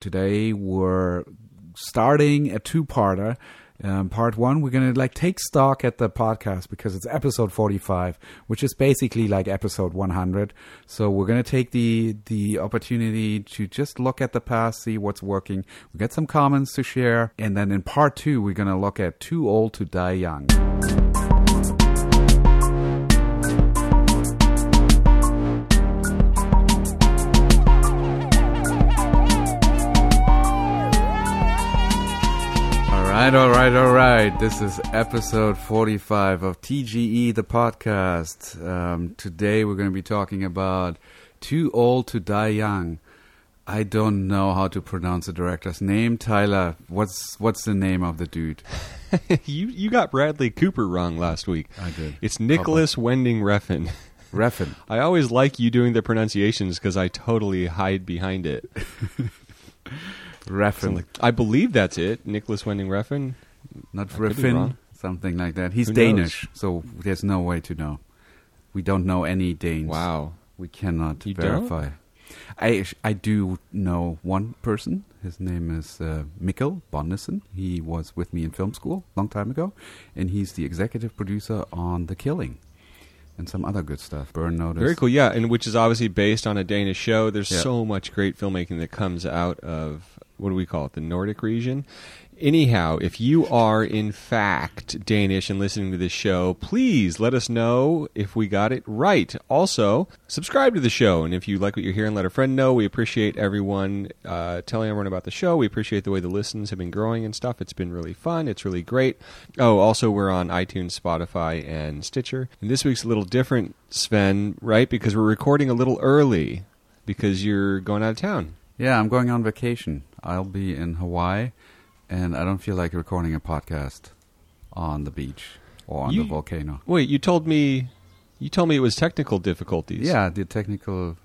Today we're starting a two-parter. Um, part one, we're gonna like take stock at the podcast because it's episode forty-five, which is basically like episode one hundred. So we're gonna take the the opportunity to just look at the past, see what's working. We get some comments to share, and then in part two, we're gonna look at Too Old to Die Young. Right, all right, all right. This is episode 45 of TGE, the podcast. Um, today we're going to be talking about Too Old to Die Young. I don't know how to pronounce the director's name. Tyler, what's what's the name of the dude? you you got Bradley Cooper wrong last week. I did. It's Nicholas Wending Refn. Refn. I always like you doing the pronunciations because I totally hide behind it. Refn. Like, I believe that's it. Nicholas Wending Refn. Not I Refn. Something like that. He's Who Danish, so there's no way to know. We don't know any Danes. Wow. We cannot You don't? verify. I I do know one person. His name is uh, Mikkel Bonnesen. He was with me in film school a long time ago, and he's the executive producer on The Killing and some other good stuff. Burn Notice. Very cool. Yeah, and which is obviously based on a Danish show. There's Yeah. so much great filmmaking that comes out of what do we call it, the Nordic region. Anyhow, if you are in fact Danish and listening to this show, please let us know if we got it right. Also, subscribe to the show, and if you like what you're hearing, let a friend know. We appreciate everyone uh, telling everyone about the show. We appreciate the way the listens have been growing and stuff. It's been really fun. It's really great. Oh, also, we're on iTunes, Spotify, and Stitcher. And this week's a little different, Sven, right? Because we're recording a little early because you're going out of town. Yeah, I'm going on vacation. I'll be in Hawaii, and I don't feel like recording a podcast on the beach or on You- the volcano. Wait, you told me you told me it was technical difficulties. Yeah, the technical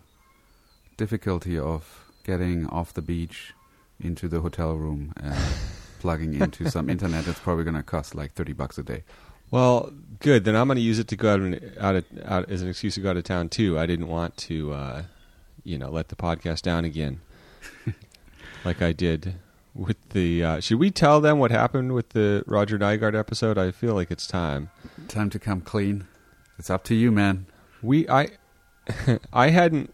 difficulty of getting off the beach into the hotel room and plugging into some internet that's probably going to cost like 30 bucks a day. Well, good. Then I'm going to use it to go out, and, out, of, out as an excuse to go out of town too. I didn't want to, uh, you know, let the podcast down again, like I did with the. Uh, should we tell them what happened with the Roger Nygard episode? I feel like it's time. Time to come clean. It's up to you, man. We I I hadn't.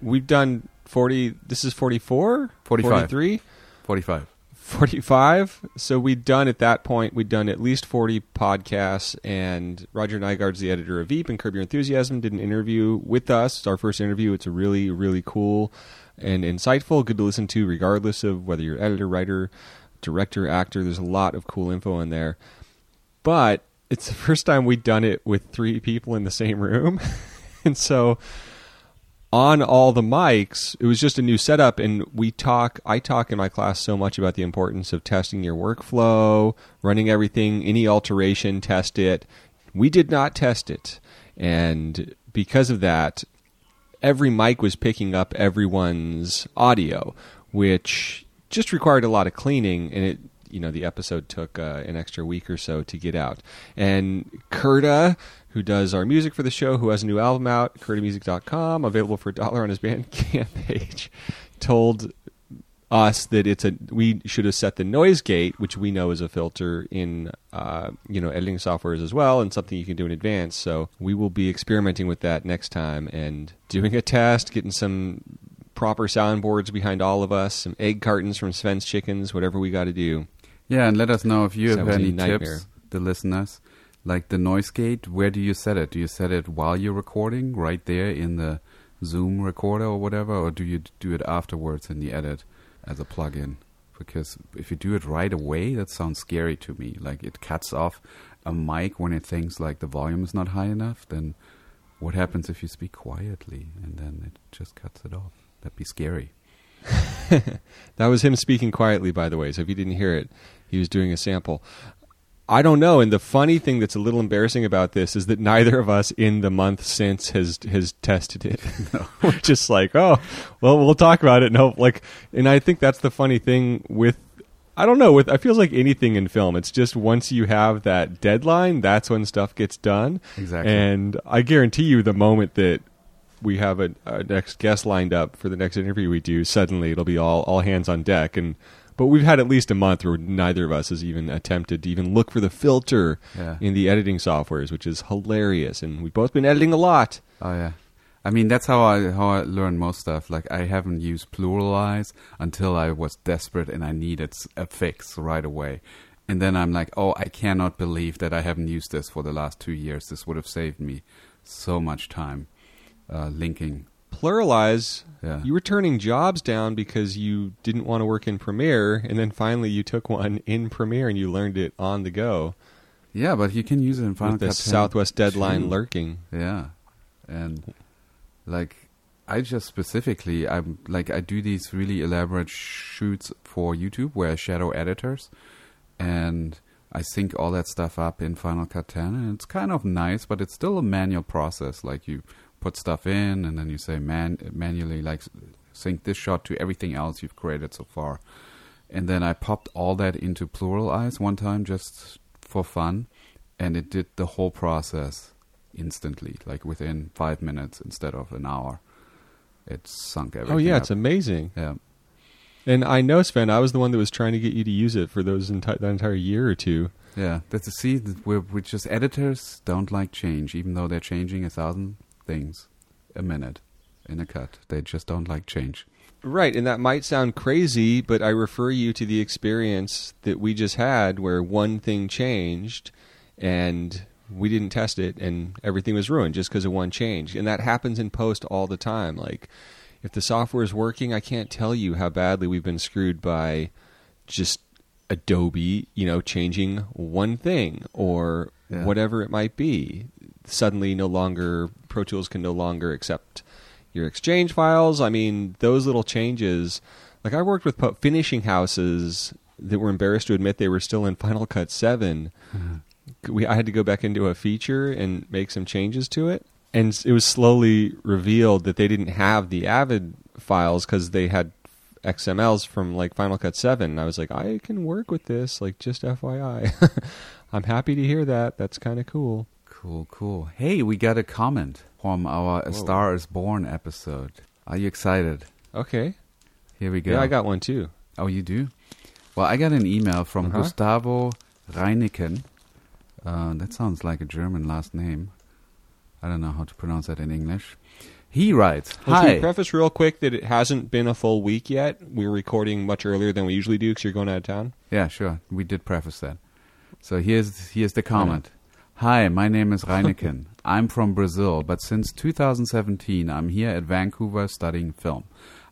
We've done forty. This is 44? 45. 43? 45. 45 so we'd done at that point we'd done at least 40 podcasts and roger nygard's the editor of veep and curb your enthusiasm did an interview with us it's our first interview it's a really really cool and insightful good to listen to regardless of whether you're editor writer director actor. There's a lot of cool info in there. But it's the first time we've done it with three people in the same room. And so on all the mics it was just a new setup and we talk i talk in my class so much about the importance of testing your workflow running everything any alteration test it. We did not test it. And because of that every mic was picking up everyone's audio which just required a lot of cleaning and it you know the episode took uh, an extra week or so to get out. And kurta who does our music for the show who has a new album out kurtamusic.com available for a dollar on his bandcamp page told us that it's a we should have set the noise gate which we know is a filter in uh, you know editing softwares as well and something you can do in advance so we will be experimenting with that next time and doing a test getting some proper soundboards behind all of us some egg cartons from Sven's chickens whatever we got to do Yeah, and let us know if you have any nightmare. tips, the listeners. Like the noise gate, where do you set it? Do you set it while you're recording, right there in the Zoom recorder or whatever, or do you do it afterwards in the edit as a plugin? Because if you do it right away, that sounds scary to me. Like it cuts off a mic when it thinks like the volume is not high enough. Then what happens if you speak quietly and then it just cuts it off? That'd be scary. That was him speaking quietly, by the way. So if you didn't hear it, he was doing a sample. I don't know. And the funny thing that's a little embarrassing about this is that neither of us in the month since has has tested it. We're just like, oh, well, we'll talk about it and hope. Like, and I think that's the funny thing with. I don't know. With I feels like anything in film, it's just once you have that deadline, that's when stuff gets done. Exactly. And I guarantee you, the moment that we have a, a next guest lined up for the next interview we do, suddenly it'll be all all hands on deck. And but we've had at least a month where neither of us has even attempted to even look for the filter Yeah. in the editing softwares, which is hilarious. And we've both been editing a lot. Oh yeah. I mean that's how I how I learned most stuff. Like I haven't used PluralEyes until I was desperate and I needed s- a fix right away. And then I'm like, "Oh, I cannot believe that I haven't used this for the last 2 years. This would have saved me so much time uh, linking." PluralEyes. Yeah. You were turning jobs down because you didn't want to work in Premiere, and then finally you took one in Premiere and you learned it on the go yeah, but you can use it in Final with the Cut 10 Southwest deadline too. lurking. Yeah, and like I just specifically, I'm like I do these really elaborate shoots for YouTube where I shadow editors, and I sync all that stuff up in Final Cut 10, and it's kind of nice, but it's still a manual process. Like you put stuff in, and then you say man manually like sync this shot to everything else you've created so far, and then I popped all that into PluralEyes one time just for fun, and it did the whole process instantly, like within five minutes instead of an hour. It sunk oh, everything. Oh yeah, up. it's amazing. yeah. And I know Sven, I was the one that was trying to get you to use it for those enti- that entire year or two. Yeah, that's a see that we're, we're just editors don't like change, even though they're changing a thousand things a minute in a cut. They just don't like change. Right, and that might sound crazy, but I refer you to the experience that we just had where one thing changed and we didn't test it and everything was ruined just because of one change. And that happens in post all the time. Like if the software is working, I can't tell you how badly we've been screwed by just Adobe, you know, changing one thing or Yeah. whatever it might be. Suddenly no longer Pro Tools can no longer accept your exchange files. I mean, those little changes. Like I worked with finishing houses that were embarrassed to admit they were still in Final Cut 7. Mm-hmm. We I had to go back into a feature and make some changes to it. And it was slowly revealed that they didn't have the Avid files cuz they had XMLs from like Final Cut 7. And I was like, I can work with this, like just FYI. I'm happy to hear that. That's kind of cool. Cool, cool. Hey, we got a comment from our A Star is Born episode. Are you excited? Okay. Here we go. Yeah, I got one too. Oh, you do? Well, I got an email from Uh-huh. Gustavo Reineken. Uh, that sounds like a German last name. I don't know how to pronounce that in English. He writes, Let's Hi. preface real quick that it hasn't been a full week yet. We're recording much earlier than we usually do because you're going out of town. Yeah, sure. We did preface that. So here's here's the comment. Hi, my name is Reineken. I'm from Brazil, but since 2017 I'm here at Vancouver studying film.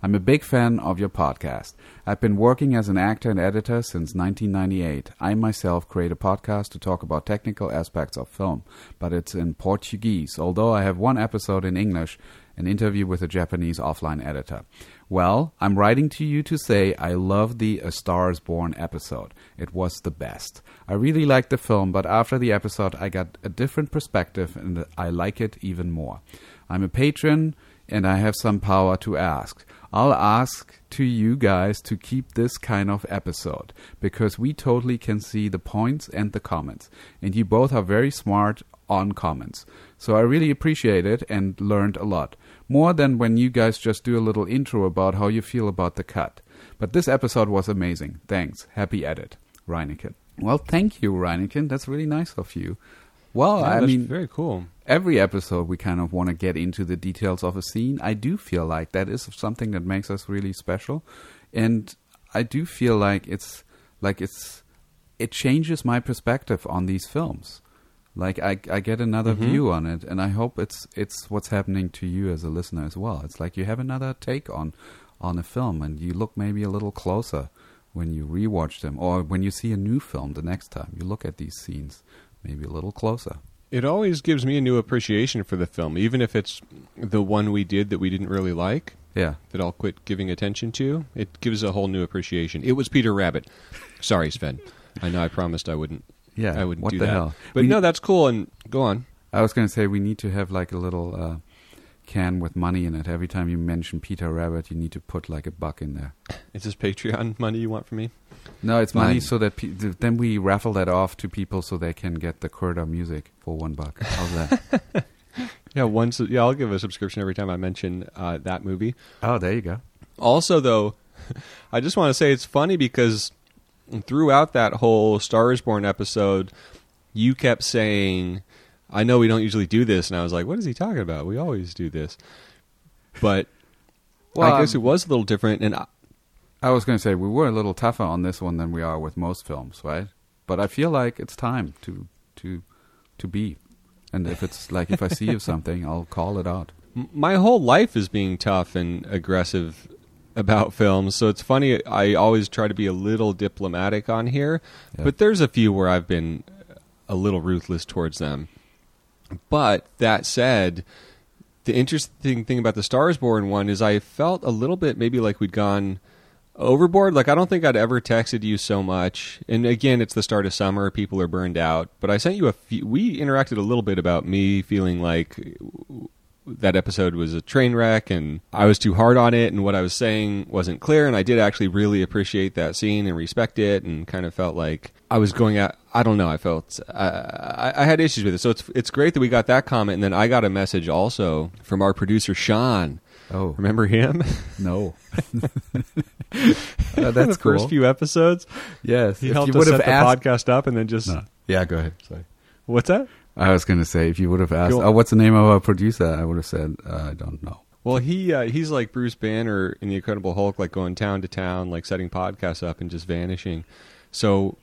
I'm a big fan of your podcast. I've been working as an actor and editor since 1998. I myself create a podcast to talk about technical aspects of film, but it's in Portuguese, although I have one episode in English, an interview with a Japanese offline editor. Well, I'm writing to you to say I love the A Star is Born episode. It was the best. I really liked the film, but after the episode, I got a different perspective and I like it even more. I'm a patron and I have some power to ask. I'll ask to you guys to keep this kind of episode because we totally can see the points and the comments, and you both are very smart on comments. So I really appreciate it and learned a lot. More than when you guys just do a little intro about how you feel about the cut. But this episode was amazing. Thanks. Happy edit. Reineken. Well, thank you, Reineken. That's really nice of you. Well, Yeah, I that's mean, very cool. every episode we kind of want to get into the details of a scene. I do feel like that is something that makes us really special, and I do feel like it's like it's it changes my perspective on these films. Like I I get another Mhm. view on it, and I hope it's it's what's happening to you as a listener as well. It's like you have another take on on a film, and you look maybe a little closer when you rewatch them, or when you see a new film the next time. You look at these scenes maybe a little closer. It always gives me a new appreciation for the film, even if it's the one we did that we didn't really like, Yeah. that I'll quit giving attention to. It gives a whole new appreciation. It was Peter Rabbit. Sorry, Sven. I know I promised I wouldn't. Yeah, I wouldn't what do the that. hell? But We- no, that's cool. And go on. I was going to say we need to have like a little uh, can with money in it. Every time you mention Peter Rabbit, you need to put like a buck in there. Is this Patreon money you want from me? No, it's money Mine. so that pe- th- then we raffle that off to people so they can get the Kurta music for one buck. How's that? Yeah, once. Yeah, I'll give a subscription every time I mention uh, that movie. Oh, there you go. Also, though, I just want to say it's funny because throughout that whole Star is Born episode, you kept saying, "I know we don't usually do this," and I was like, "What is he talking about? We always do this." But Well, I guess um, it was a little different, and I, I was going to say we were a little tougher on this one than we are with most films, right? But I feel like it's time to to to be. And if it's like if I see you something, I'll call it out. my whole life is being tough and aggressive about films. So it's funny. I always try to be a little diplomatic on here, Yeah. but there's a few where I've been a little ruthless towards them. But that said, the interesting thing about the Stars Born one is I felt a little bit maybe like we'd gone overboard. Like I don't think I'd ever texted you so much. And again, it's the start of summer; people are burned out. But I sent you a few. We interacted a little bit about me feeling like that episode was a train wreck and I was too hard on it and what I was saying wasn't clear. And I did actually really appreciate that scene and respect it and kind of felt like I was going out I don't know I felt I, I, I had issues with it. So it's it's great that we got that comment. And then I got a message also from our producer Sean. Oh. Remember him? No, uh, the that's first few episodes? Yes, he if helped you us set the asked. podcast up and then just No. Yeah, go ahead. Sorry. what's that I was going to say if you would have asked, oh, what's the name of our producer? I would have said, uh, I don't know. Well, he uh, he's like Bruce Banner in the Incredible Hulk, like going town to town, like setting podcasts up and just vanishing. So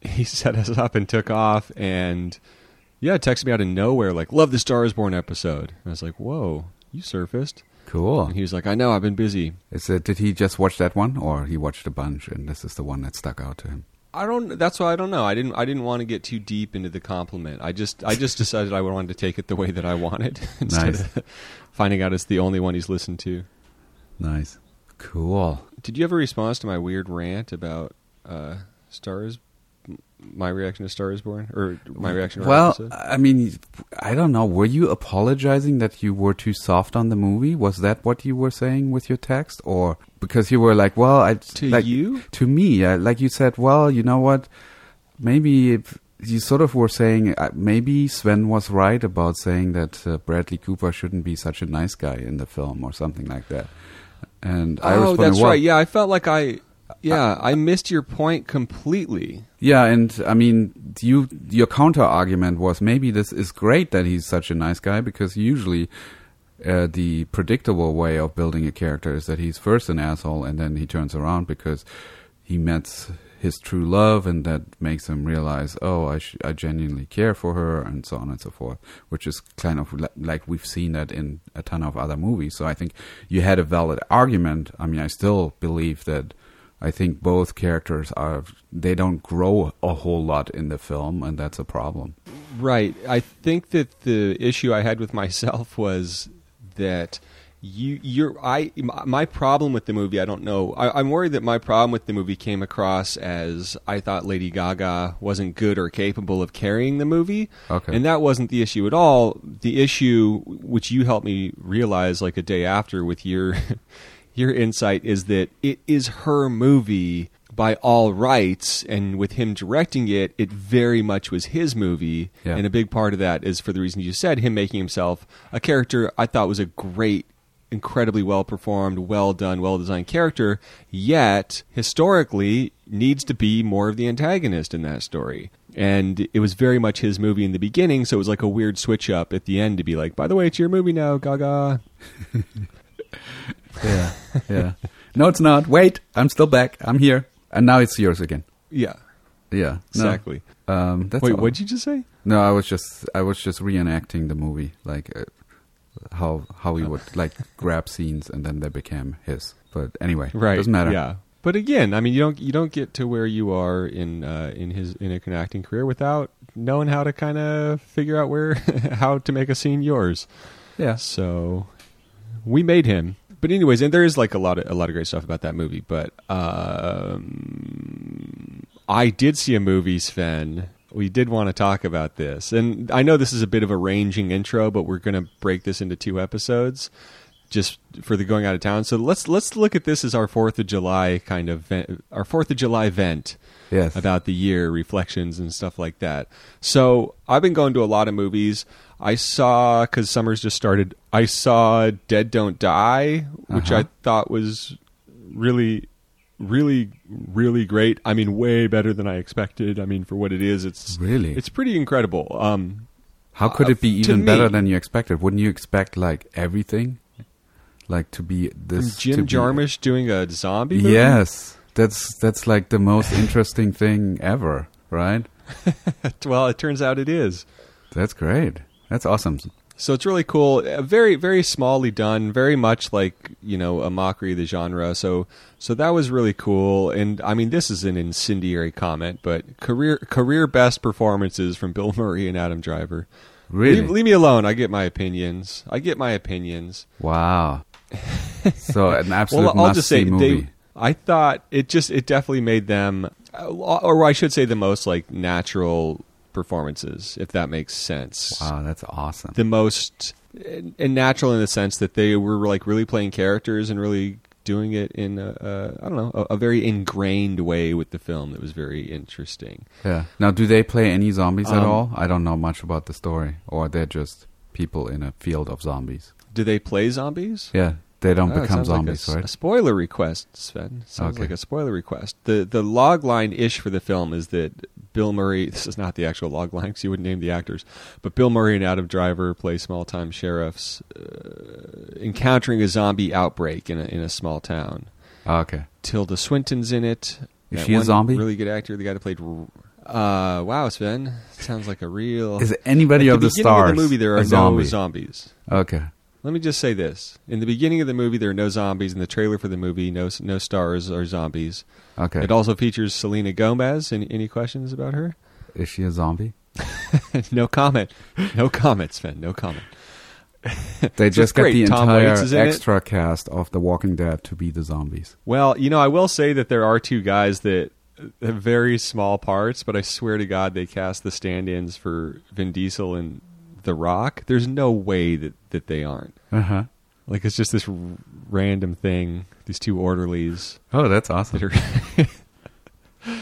he set us up and took off, and yeah, texted me out of nowhere, like "Love the Star Is Born episode." And I was like, "Whoa, you surfaced!" Cool. And he was like, "I know, I've been busy." Is it, did he just watch that one, or he watched a bunch, and this is the one that stuck out to him? I don't. That's why I don't know. I didn't. I didn't want to get too deep into the compliment. I just. I just decided I wanted to take it the way that I wanted instead Nice. of finding out it's the only one he's listened to. Nice. Cool. Did you ever respond to my weird rant about uh, Stars? My reaction to Star is Born, or my reaction? To Well? I mean, I don't know. Were you apologizing that you were too soft on the movie? Was that what you were saying with your text, or because you were like, "Well, I to like, you, to me, uh, like you said, well, you know what? Maybe if you sort of were saying uh, maybe Sven was right about saying that uh, Bradley Cooper shouldn't be such a nice guy in the film or something like that. And I oh, responded, that's well, right. Yeah, I felt like I, yeah, I missed your point completely. Yeah, and I mean, you your counter argument was maybe this is great that he's such a nice guy because usually uh, the predictable way of building a character is that he's first an asshole and then he turns around because he met his true love and that makes him realize, oh, I sh- I genuinely care for her and so on and so forth, which is kind of li- like we've seen that in a ton of other movies. So I think you had a valid argument. I mean, I still believe that. I think both characters are they don't grow a whole lot in the film and that's a problem. Right. I think that the issue I had with myself was that you you're I my problem with the movie I don't know I, I'm worried that my problem with the movie came across as I thought Lady Gaga wasn't good or capable of carrying the movie Okay. and that wasn't the issue at all the issue which you helped me realize like a day after with your your insight is that it is her movie by all rights and with him directing it it very much was his movie. Yeah. and a big part of that is for the reason you said him making himself a character I thought was a great incredibly well performed well done well designed character yet historically needs to be more of the antagonist in that story. And it was very much his movie in the beginning so it was like a weird switch up at the end to be like by the way it's your movie now gaga Yeah. yeah. No, it's not. Wait, I'm still back. I'm here. And now it's yours again. yeah Yeah. No. exactly Um that's wait all. what'd you just say No, I was just I was just reenacting the movie like uh, how how he would like grab scenes and then they became his. But anyway, right doesn't matter. yeah but again i mean you don't you don't get to where you are in uh, in his in a acting career without knowing how to kind of figure out where how to make a scene yours Yeah. so we made him but anyways and there is like a lot of a lot of great stuff about that movie but um i did see a movie sven we did want to talk about this and i know this is a bit of a ranging intro but we're going to break this into two episodes just for the going out of town so let's let's look at this as our fourth of july kind of vent, our fourth of july event Yes. about the year, reflections and stuff like that. So I've been going to a lot of movies. I saw because summer's just started. I saw Dead Don't Die, which Uh-huh. I thought was really, really, really great. I mean, way better than I expected. I mean, for what it is, it's Really? it's pretty incredible. Um, How could uh, it be even better me- than you expected? Wouldn't you expect like everything, like to be this Jim Jarmusch doing a zombie movie. Yes, that's that's like the most interesting thing ever, right? well, it turns out it is. That's great. That's awesome. So it's really cool. Uh, Very, very smallly done. Very much like you know a mockery of the genre. So, so that was really cool. And I mean, this is an incendiary comment, but career career best performances from Bill Murray and Adam Driver. Really? Leave, leave me alone. I get my opinions. I get my opinions. Wow. so an absolute well, I'll just say movie. they. I thought it just it definitely made them, uh, or I should say, the most like natural performances, if that makes sense. wow, that's awesome. the most and natural in the sense that they were like really playing characters and really doing it in a, a I don't know a, a very ingrained way with the film that was very interesting. yeah. Now, do they play any zombies at Um, all? I don't know much about the story, or they're just people in a field of zombies. Do they play zombies? Yeah, they don't Oh, become sounds like a zombies, right? A spoiler request, Sven. Sounds Okay. like a spoiler request. The the log line ish for the film is that Bill Murray. This is not the actual log line because you wouldn't name the actors, but Bill Murray and Adam Driver play small time sheriffs uh, encountering a zombie outbreak in a in a small town. Oh, okay. Tilda Swinton's in it. Is That she a zombie? Really good actor. The guy that played. Uh, wow, Sven. Sounds like a real. Is anybody of the, stars of the movie, there are zombie? no zombies. Okay. Let me just say this: in the beginning of the movie, there are no zombies. In the trailer for the movie, no no stars are zombies. Okay. It also features Selena Gomez. Any, any questions about her? Is she a zombie? no comment. No comment, Sven. No comment. They just got the Tom entire in it. extra cast of The Walking Dead to be the zombies. Well, you know, I will say that there are two guys that have very small parts, but I swear to God, they cast the stand-ins for Vin Diesel and The Rock. There's no way that, that they aren't. Uh huh. Like it's just this r- random thing. These two orderlies Oh, that's awesome. that are,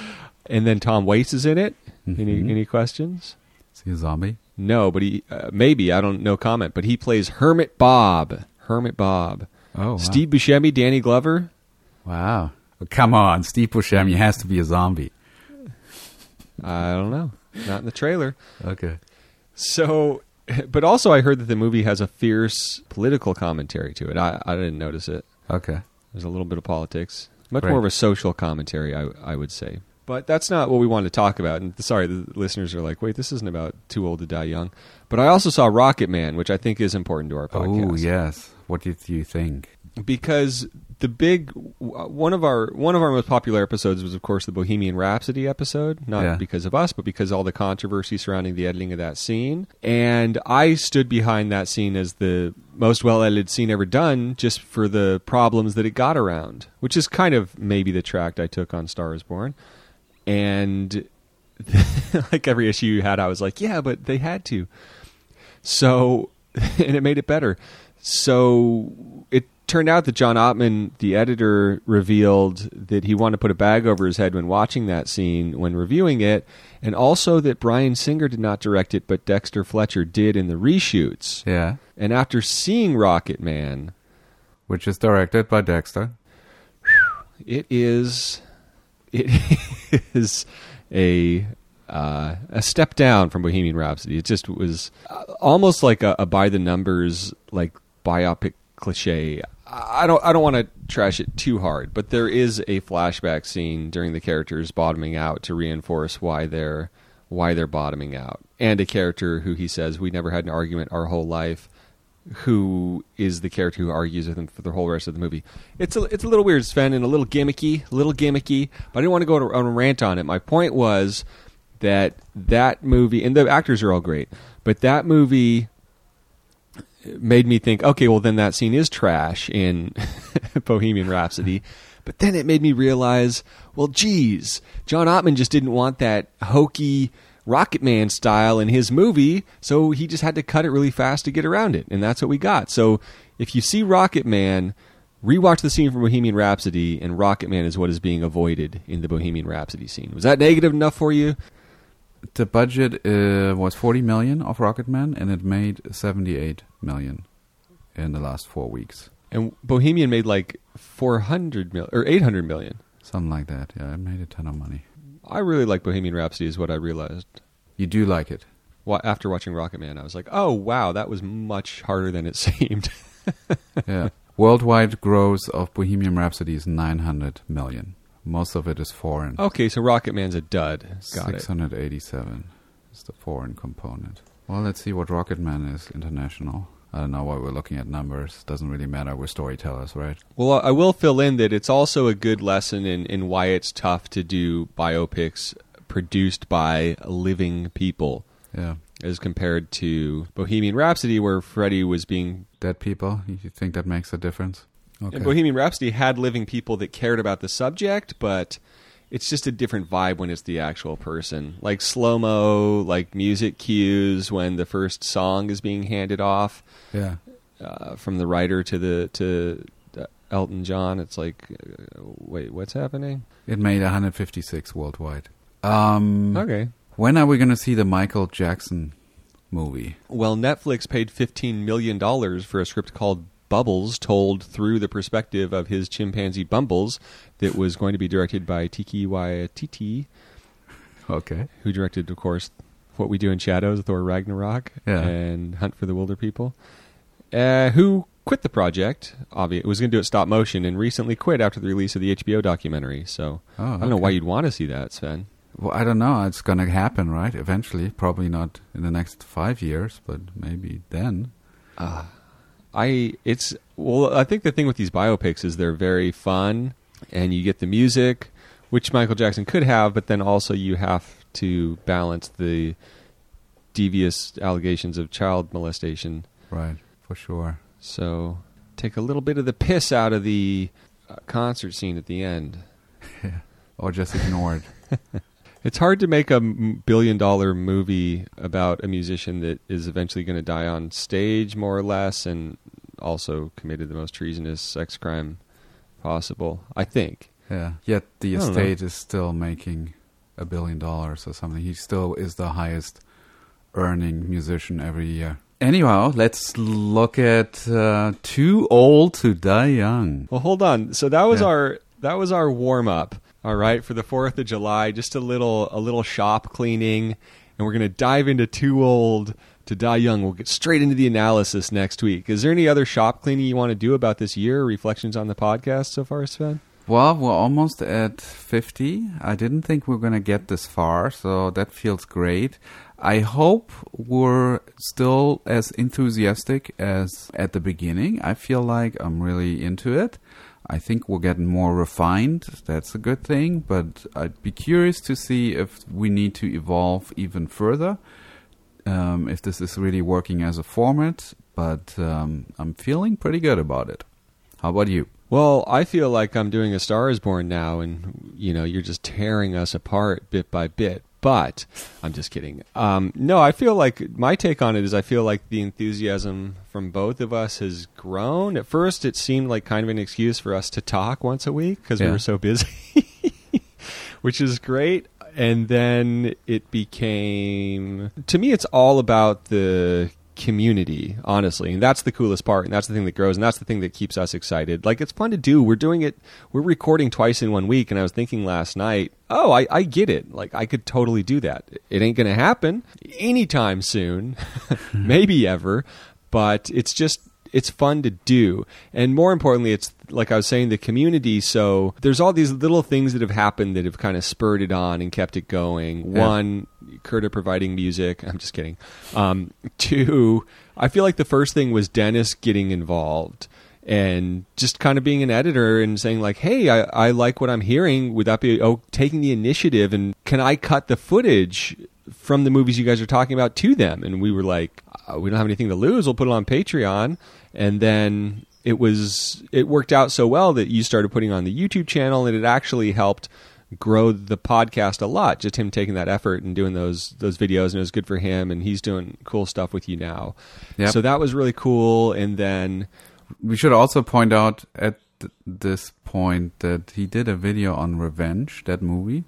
and then Tom Waits is in it. Any Mhm. any questions? Is he a zombie? No, but he uh, maybe I don't no comment. But he plays Hermit Bob. Hermit Bob. Oh, wow. Steve Buscemi, Danny Glover. Wow. Well, come on, Steve Buscemi has to be a zombie. I don't know. Not in the trailer. Okay. So, but also I heard that the movie has a fierce political commentary to it. I, I didn't notice it. Okay. There's a little bit of politics, much more of a social commentary, I, I would say. But that's not what we wanted to talk about. And sorry, the listeners are like, wait, this isn't about Too Old to Die Young. But I also saw Rocket Man, which I think is important to our oh, podcast. Oh, yes. What did you think? because the big one of our one of our most popular episodes was of course the Bohemian Rhapsody episode not Yeah. because of us but because all the controversy surrounding the editing of that scene and I stood behind that scene as the most well edited scene ever done just for the problems that it got around which is kind of maybe the tract I took on Star is Born and like every issue you had I was like yeah but they had to so, and it made it better. So turned out that John Ottman, the editor, revealed that he wanted to put a bag over his head when watching that scene when reviewing it, and also that Bryan Singer did not direct it, but Dexter Fletcher did in the reshoots. Yeah. And after seeing Rocket Man, Which is directed by Dexter. it is it is a uh, a step down from Bohemian Rhapsody. It just was uh, almost like a, a by the numbers like biopic cliche. I don't I don't want to trash it too hard, but there is a flashback scene during the characters bottoming out to reinforce why they're why they're bottoming out, and a character who he says we never had an argument our whole life who is the character who argues with him for the whole rest of the movie. It's a it's a little weird, Sven, and a little gimmicky, a little gimmicky. But I didn't want to go on a rant on it. My point was that that movie and the actors are all great, but that movie made me think, okay, well then that scene is trash in Bohemian Rhapsody. But then it made me realize, well, geez, John Ottman just didn't want that hokey Rocket Man style in his movie, so he just had to cut it really fast to get around it, and that's what we got. So if you see Rocket Man, rewatch the scene from Bohemian Rhapsody, and Rocket Man is what is being avoided in the Bohemian Rhapsody scene. Was that negative enough for you? The budget uh, was 40 million of Rocketman, and it made 78 million in the last four weeks. And Bohemian made like 400 million or 800 million. Something like that. Yeah, it made a ton of money. I really like Bohemian Rhapsody, is what I realized. You do like it. Wa- After watching Rocketman, I was like, oh, wow, that was much harder than it seemed. yeah. Worldwide gross of Bohemian Rhapsody is 900 million. Most of it is foreign. okay, so Rocketman's a dud. Got it. 687 is the foreign component. Well, let's see what Rocketman is international. I don't know why we're looking at numbers. Doesn't really matter. We're storytellers, right? Well, I will fill in that it's also a good lesson in, in why it's tough to do biopics produced by living people Yeah. as compared to Bohemian Rhapsody, where Freddie was being. Dead people. You think that makes a difference? Okay. And Bohemian Rhapsody had living people that cared about the subject, but it's just a different vibe when it's the actual person. Like slow mo, like music cues when the first song is being handed off yeah. uh, from the writer to the to uh, Elton John. It's like, uh, wait, what's happening? It made 156 worldwide. Um, Okay. When are we going to see the Michael Jackson movie? Well, Netflix paid $15 million for a script called Bubbles, told through the perspective of his chimpanzee Bumbles, that was going to be directed by Taika Waititi, Okay. who directed, of course, What We Do in Shadows, Thor Ragnarok, Yeah. and Hunt for the Wilderpeople, uh, who quit the project. Obvi- was going to do it stop motion and recently quit after the release of the HBO documentary. So Oh, I don't know why you'd want to see that, Sven. Well, I don't know. It's going to happen, right? Eventually. Probably not in the next five years, but maybe then. I it's well I think the thing with these biopics is they're very fun and you get the music which Michael Jackson could have but then also you have to balance the devious allegations of child molestation Right. For sure. so take a little bit of the piss out of the uh, concert scene at the end Or just ignored. it's hard to make a billion dollar movie about a musician that is eventually going to die on stage more or less and also committed the most treasonous sex crime possible i think yeah. Yet the don't know. estate is still making a billion dollars or something. He still is the highest earning musician every year. Anyhow, let's look at uh, Too Old to Die Young. Well, hold on. So that was Yeah. our that was our warm up. All right, for the Fourth of July, just a little a little shop cleaning, and we're gonna dive into Too Old to Die Young. We'll get straight into the analysis next week. Is there any other shop cleaning you want to do about this year? Reflections on the podcast so far, Sven? Well, we're almost at 50. I didn't think we were going to get this far, so that feels great. I hope we're still as enthusiastic as at the beginning. I feel like I'm really into it. I think we're getting more refined. That's a good thing, but I'd be curious to see if we need to evolve even further. Um, if this is really working as a format, but um, I'm feeling pretty good about it. How about you? Well, I feel like I'm doing a Star is Born now, and you know, you're just tearing us apart bit by bit. But I'm just kidding. Um, no, I feel like my take on it is I feel like the enthusiasm from both of us has grown. At first, it seemed like kind of an excuse for us to talk once a week because we were so busy, which is great. And then it became, to me, it's all about the community, honestly. And that's the coolest part. And that's the thing that grows. And that's the thing that keeps us excited. Like, it's fun to do. We're doing it, we're recording twice in one week. And I was thinking last night, oh, I, I get it. Like, I could totally do that. It ain't going to happen anytime soon, maybe ever. But it's just, it's fun to do. And more importantly, it's like I was saying, the community. So there's all these little things that have happened that have kind of spurred it on and kept it going. Yeah. One, Kurta providing music. I'm just kidding. Um, two, I feel like the first thing was Dennis getting involved and just kind of being an editor and saying like, "Hey, I, I like what I'm hearing. Would that be oh taking the initiative and can I cut the footage from the movies you guys are talking about to them?" And we were like, uh, "We don't have anything to lose. We'll put it on Patreon." And then it was it worked out so well that you started putting on the YouTube channel, and it actually helped grow the podcast a lot. Just him taking that effort and doing those those videos, and it was good for him. And he's doing cool stuff with you now. Yep. So that was really cool. And then We should also point out at th- this point that he did a video on Revenge, that movie.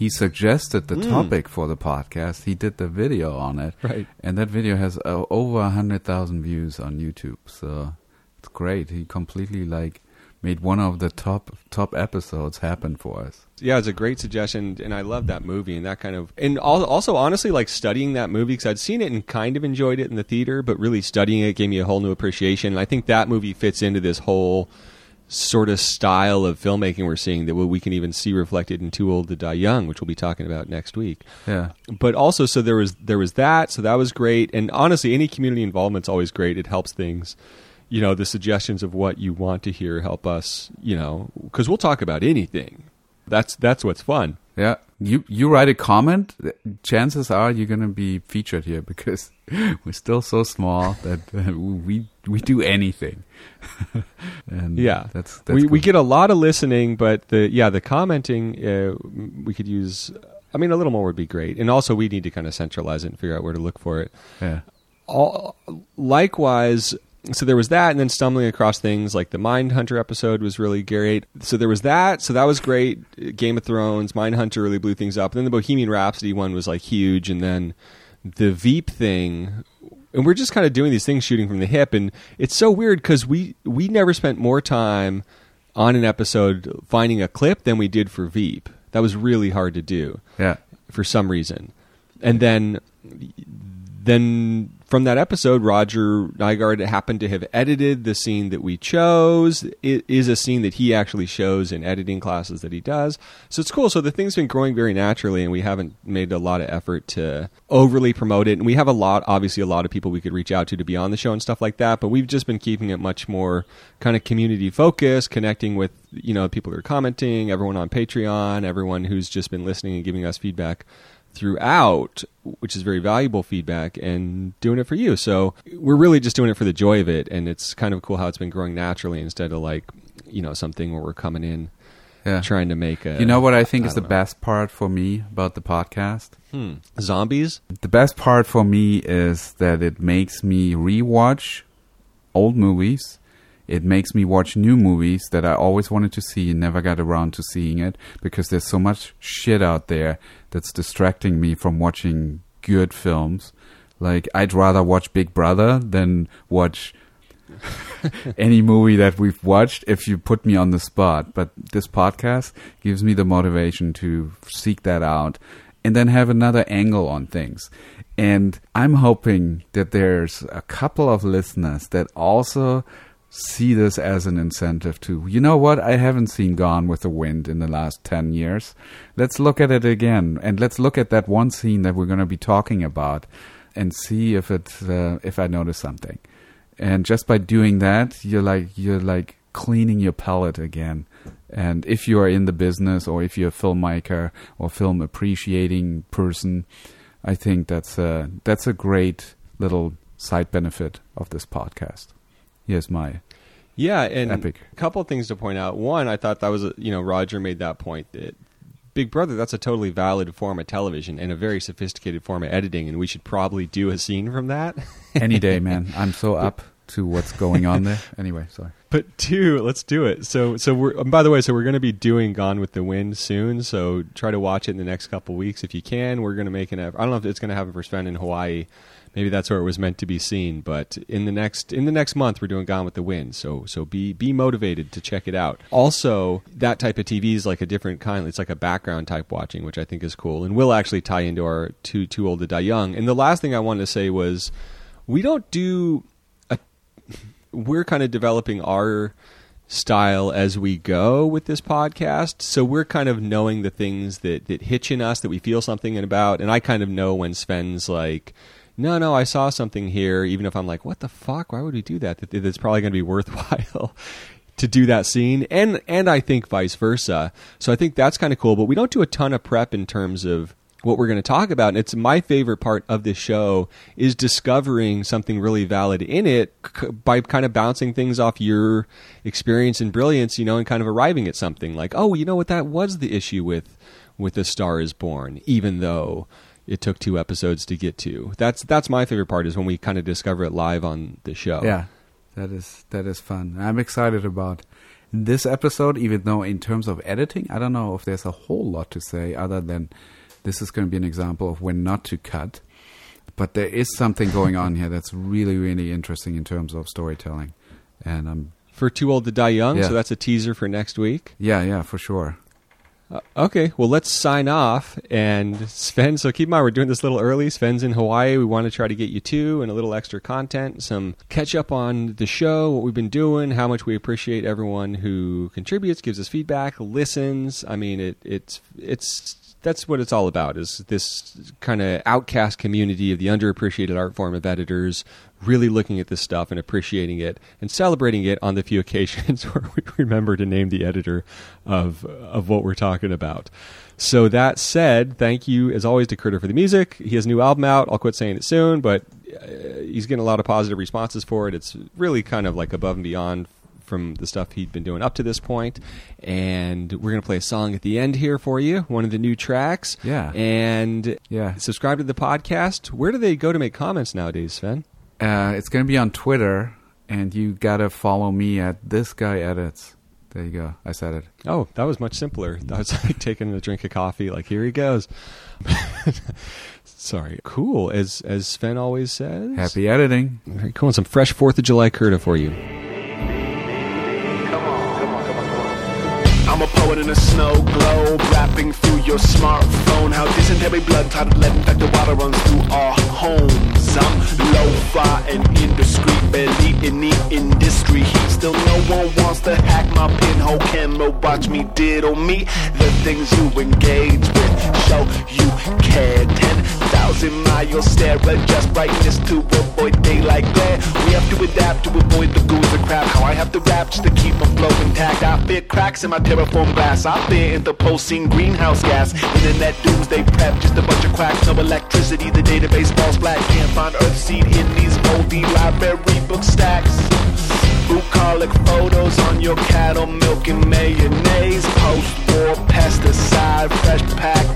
He suggested the Mm. topic for the podcast. He did the video on it, Right. and that video has uh, over a hundred thousand views on YouTube. So it's great. He completely like made one of the top top episodes happen for us. Yeah, it's a great suggestion, and I love that movie and that kind of. And also, honestly, like studying that movie because I'd seen it and kind of enjoyed it in the theater, but really studying it gave me a whole new appreciation. And I think that movie fits into this whole sort of style of filmmaking we're seeing that we can even see reflected in Too Old to Die Young, which we'll be talking about next week. Yeah. But also, so there was there was that, so that was great. And honestly, any community involvement's always great. It helps things. You know, the suggestions of what you want to hear help us. You know, because we'll talk about anything. That's that's what's fun. Yeah, you you write a comment. Chances are you're gonna be featured here because we're still so small that uh, we we do anything. and Yeah, that's, that's we we get a lot of listening, but the yeah the commenting uh, we could use. I mean, a little more would be great, and also we need to kind of centralize it and figure out where to look for it. yeah all likewise so there was that and then stumbling across things like the mindhunter episode was really great. So there was that so that was great. Game of thrones mindhunter really blew things up. And then the bohemian rhapsody one was like huge and then the veep thing and we're just kind of doing these things shooting from the hip and it's so weird because we we never spent more time on an episode finding a clip than we did for veep. That was really hard to do yeah. for some reason. And then then from that episode, Roger Nygard happened to have edited the scene that we chose. It is a scene that he actually shows in editing classes that he does. So it's cool. So the thing's been growing very naturally, and we haven't made a lot of effort to overly promote it. And we have a lot, obviously, a lot of people we could reach out to to be on the show and stuff like that. But we've just been keeping it much more kind of community focused, connecting with you know people who are commenting, everyone on Patreon, everyone who's just been listening and giving us feedback throughout, which is very valuable feedback, and doing it for you. So we're really just doing it for the joy of it, and it's kind of cool how it's been growing naturally instead of like you know something where we're coming in yeah trying to make a. you know what i think I is the know. best part for me about the podcast Hmm. Zombies. the best part for me is that it makes me rewatch old movies. It makes me watch new movies that I always wanted to see and never got around to seeing it because there's so much shit out there that's distracting me from watching good films. Like I'd rather watch Big Brother than watch any movie that we've watched if you put me on the spot. But this podcast gives me the motivation to seek that out and then have another angle on things. And I'm hoping that there's a couple of listeners that also see this as an incentive to, you know what, I haven't seen Gone with the Wind in the last 10 years. Let's look at it again. And let's look at that one scene that we're going to be talking about and see if it, uh, if I notice something and just by doing that you're like you're like cleaning your palate again and if you are in the business or if you're a filmmaker or film appreciating person i think that's a that's a great little side benefit of this podcast here's my Yeah, and Epic. a couple of things to point out. One, I thought that was a, you know Roger made that point that Big Brother that's a totally valid form of television and a very sophisticated form of editing, and we should probably do a scene from that. any day man i'm so up to what's going on there anyway sorry But two, let's do it. So, so we're. And by the way, so we're going to be doing Gone with the Wind soon. So try to watch it in the next couple weeks if you can. We're going to make an. I don't know if it's going to happen for Sven in Hawaii. Maybe that's where it was meant to be seen. But in the next in the next month, we're doing Gone with the Wind. So so be be motivated to check it out. Also, that type of TV is like a different kind. It's like a background type watching, which I think is cool, and will actually tie into our too too old to die young. And the last thing I wanted to say was, we don't do a we're kind of developing our style as we go with this podcast. So we're kind of knowing the things that, that hitch in us that we feel something about. And I kind of know when Sven's like, no, no, I saw something here, even if I'm like, what the fuck? Why would we do that? That's probably going to be worthwhile. To do that scene, and and I think vice versa. So I think that's kind of cool. But we don't do a ton of prep in terms of what we're going to talk about. And it's my favorite part of this show is discovering something really valid in it by kind of bouncing things off your experience and brilliance, you know, and kind of arriving at something like, oh, you know what, that was the issue with with A Star Is Born, even though it took two episodes to get to. That's that's my favorite part is when we kind of discover it live on the show. Yeah, that is that is fun. I'm excited about this episode, even though in terms of editing, I don't know if there's a whole lot to say other than this is going to be an example of when not to cut. But there is something going on here that's really, really interesting in terms of storytelling. And I'm For Too Old to Die Young, Yeah. so that's a teaser for next week. yeah, yeah, for sure. Uh, okay, well, let's sign off. And Sven, so keep in mind, we're doing this a little early. Sven's in Hawaii. We want to try to get you too, and a little extra content, some catch up on the show, what we've been doing, how much we appreciate everyone who contributes, gives us feedback, listens. I mean, it, it's it's that's what it's all about is this kind of outcast community of the underappreciated art form of editors really looking at this stuff and appreciating it and celebrating it on the few occasions where we remember to name the editor of of what we're talking about. So that said, thank you as always to Kurta for the music. He has a new album out. I'll quit saying it soon, but uh, he's getting a lot of positive responses for it. It's really kind of like above and beyond from the stuff he'd been doing up to this point. And we're going to play a song at the end here for you, one of the new tracks. Yeah. And Yeah. subscribe to the podcast. Where do they go to make comments nowadays, Sven? Uh, it's going to be on Twitter, and you got to follow me at This Guy Edits. There you go. I said it. Oh, that was much simpler. That was like taking a drink of coffee. Like here he goes. Sorry. Cool. As as Sven always says. Happy editing. Very cool. And some fresh Fourth of July Kurta for you. In a snow globe, rapping through your smartphone. How dysentery, blood clotted lead infected water runs through our homes. I'm lo-fi and indiscreet, barely in the industry. Still, no one wants to hack my pinhole camera. Watch me diddle me. The things you engage with show you care. Ten thousand miles stare adjust brightness to avoid daylight glare. We have to adapt to avoid the ghouls and crap. How I have to rap just to keep my flow intact. I fear cracks in my terraform glass. I fear interposing greenhouse gas. Internet doomsday prep, just a bunch of quacks. No electricity, the database falls flat. Can't find earth seed in these moldy library book stacks. Bucolic photos on your cattle milking mayonnaise. Post-war pesticide, fresh packed by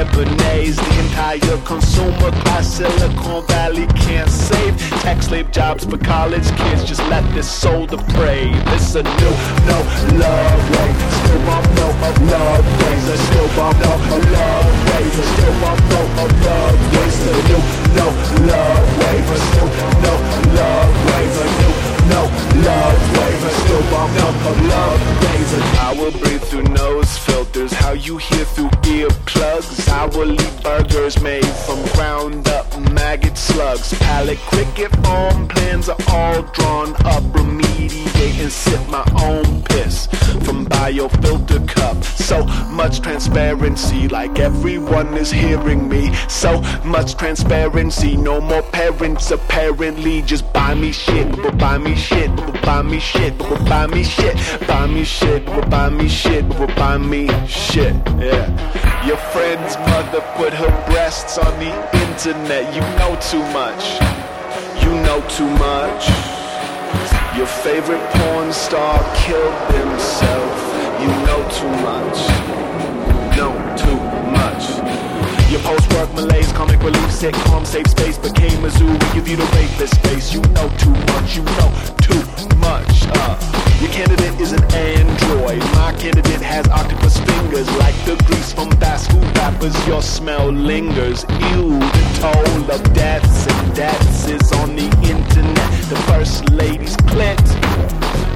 Ebonese. The entire consumer class, Silicon Valley can't save. Tech slave jobs for college kids, just let this soul depraved. It's a new, no love way. Still bump, no love ways. I still bump, no love ways. I still bump, no love ways. The new, no love way. I still no love ways. I do no love. I still bump, no love ways. I will breathe through nose filters. How you hear through earplugs. I will eat burgers made from ground up maggot slugs. Palate cricket farm plans are all drawn up. Remediate and sip my own piss from biofilter cup. So much transparency, like everyone is hearing me. So much transparency, no more parents apparently. Just buy me shit, but buy me shit, buy me shit, buy me shit, buy me shit, buy me shit, buy me shit. Yeah. Your friend's mother put her breasts on the internet. You know too much. You know too much. Your favorite porn star killed himself. You know too much. Know too much. Your post-work malaise, comic relief, sitcom, safe space became a zoo. We give you the rapist face. You know too much. You know too much. Uh, your candidate is an android. My candidate has octopus fingers, like the grease from fast food rappers. Your smell lingers. Ew, the toll of deaths and deaths is on the internet. The first lady's clit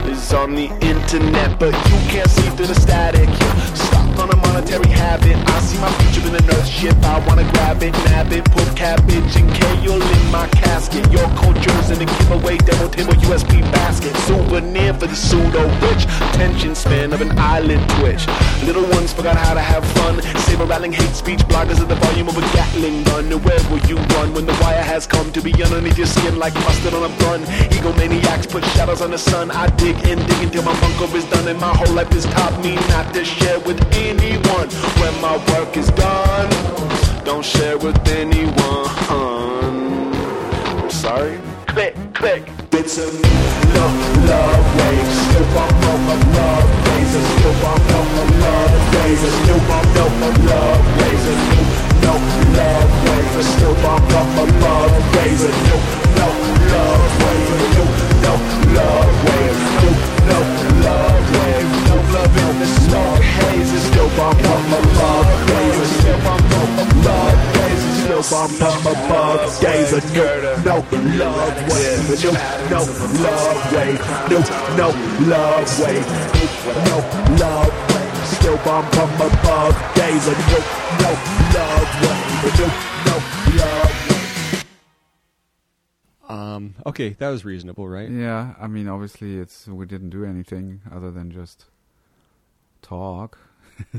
is on the internet, but you can't see through the static. Stuck on a monetary habit. I see my future in an earth ship. I wanna grab it, nab it, put cabbage and kale in my casket. Your culture's in a giveaway, demo table, USB basket. Souvenir for the pseudo rich. Attention span of an eyelid twitch. Little ones forgot how to have fun. Saber rattling hate speech bloggers at the volume of a Gatling gun. Where will you run when the wire has come to be underneath your skin like mustard on a bun? Egomaniacs put shadows on the sun. I dig and dig until my bunker is done and my whole life has taught me not to share with anyone. When my work is done, don't share with anyone. I'm sorry. Click, click. It's a no love wave. Still bump no love waves. Still bump no love waves. Still bump no love waves. Still no love waves. Still bump no love waves. Still no love love waves Dope, no love waves Dope love in the smoke haze It's dope, I'm from above Love It's dope, I'm from above days It's dope, I'm from above days A new, no love wave A new, no love wave New, no love wave New, no love wave Still bomb from above days A new, no love wave A new, no love wave um, okay, that was reasonable, right? Yeah, I mean, obviously, it's we didn't do anything other than just talk.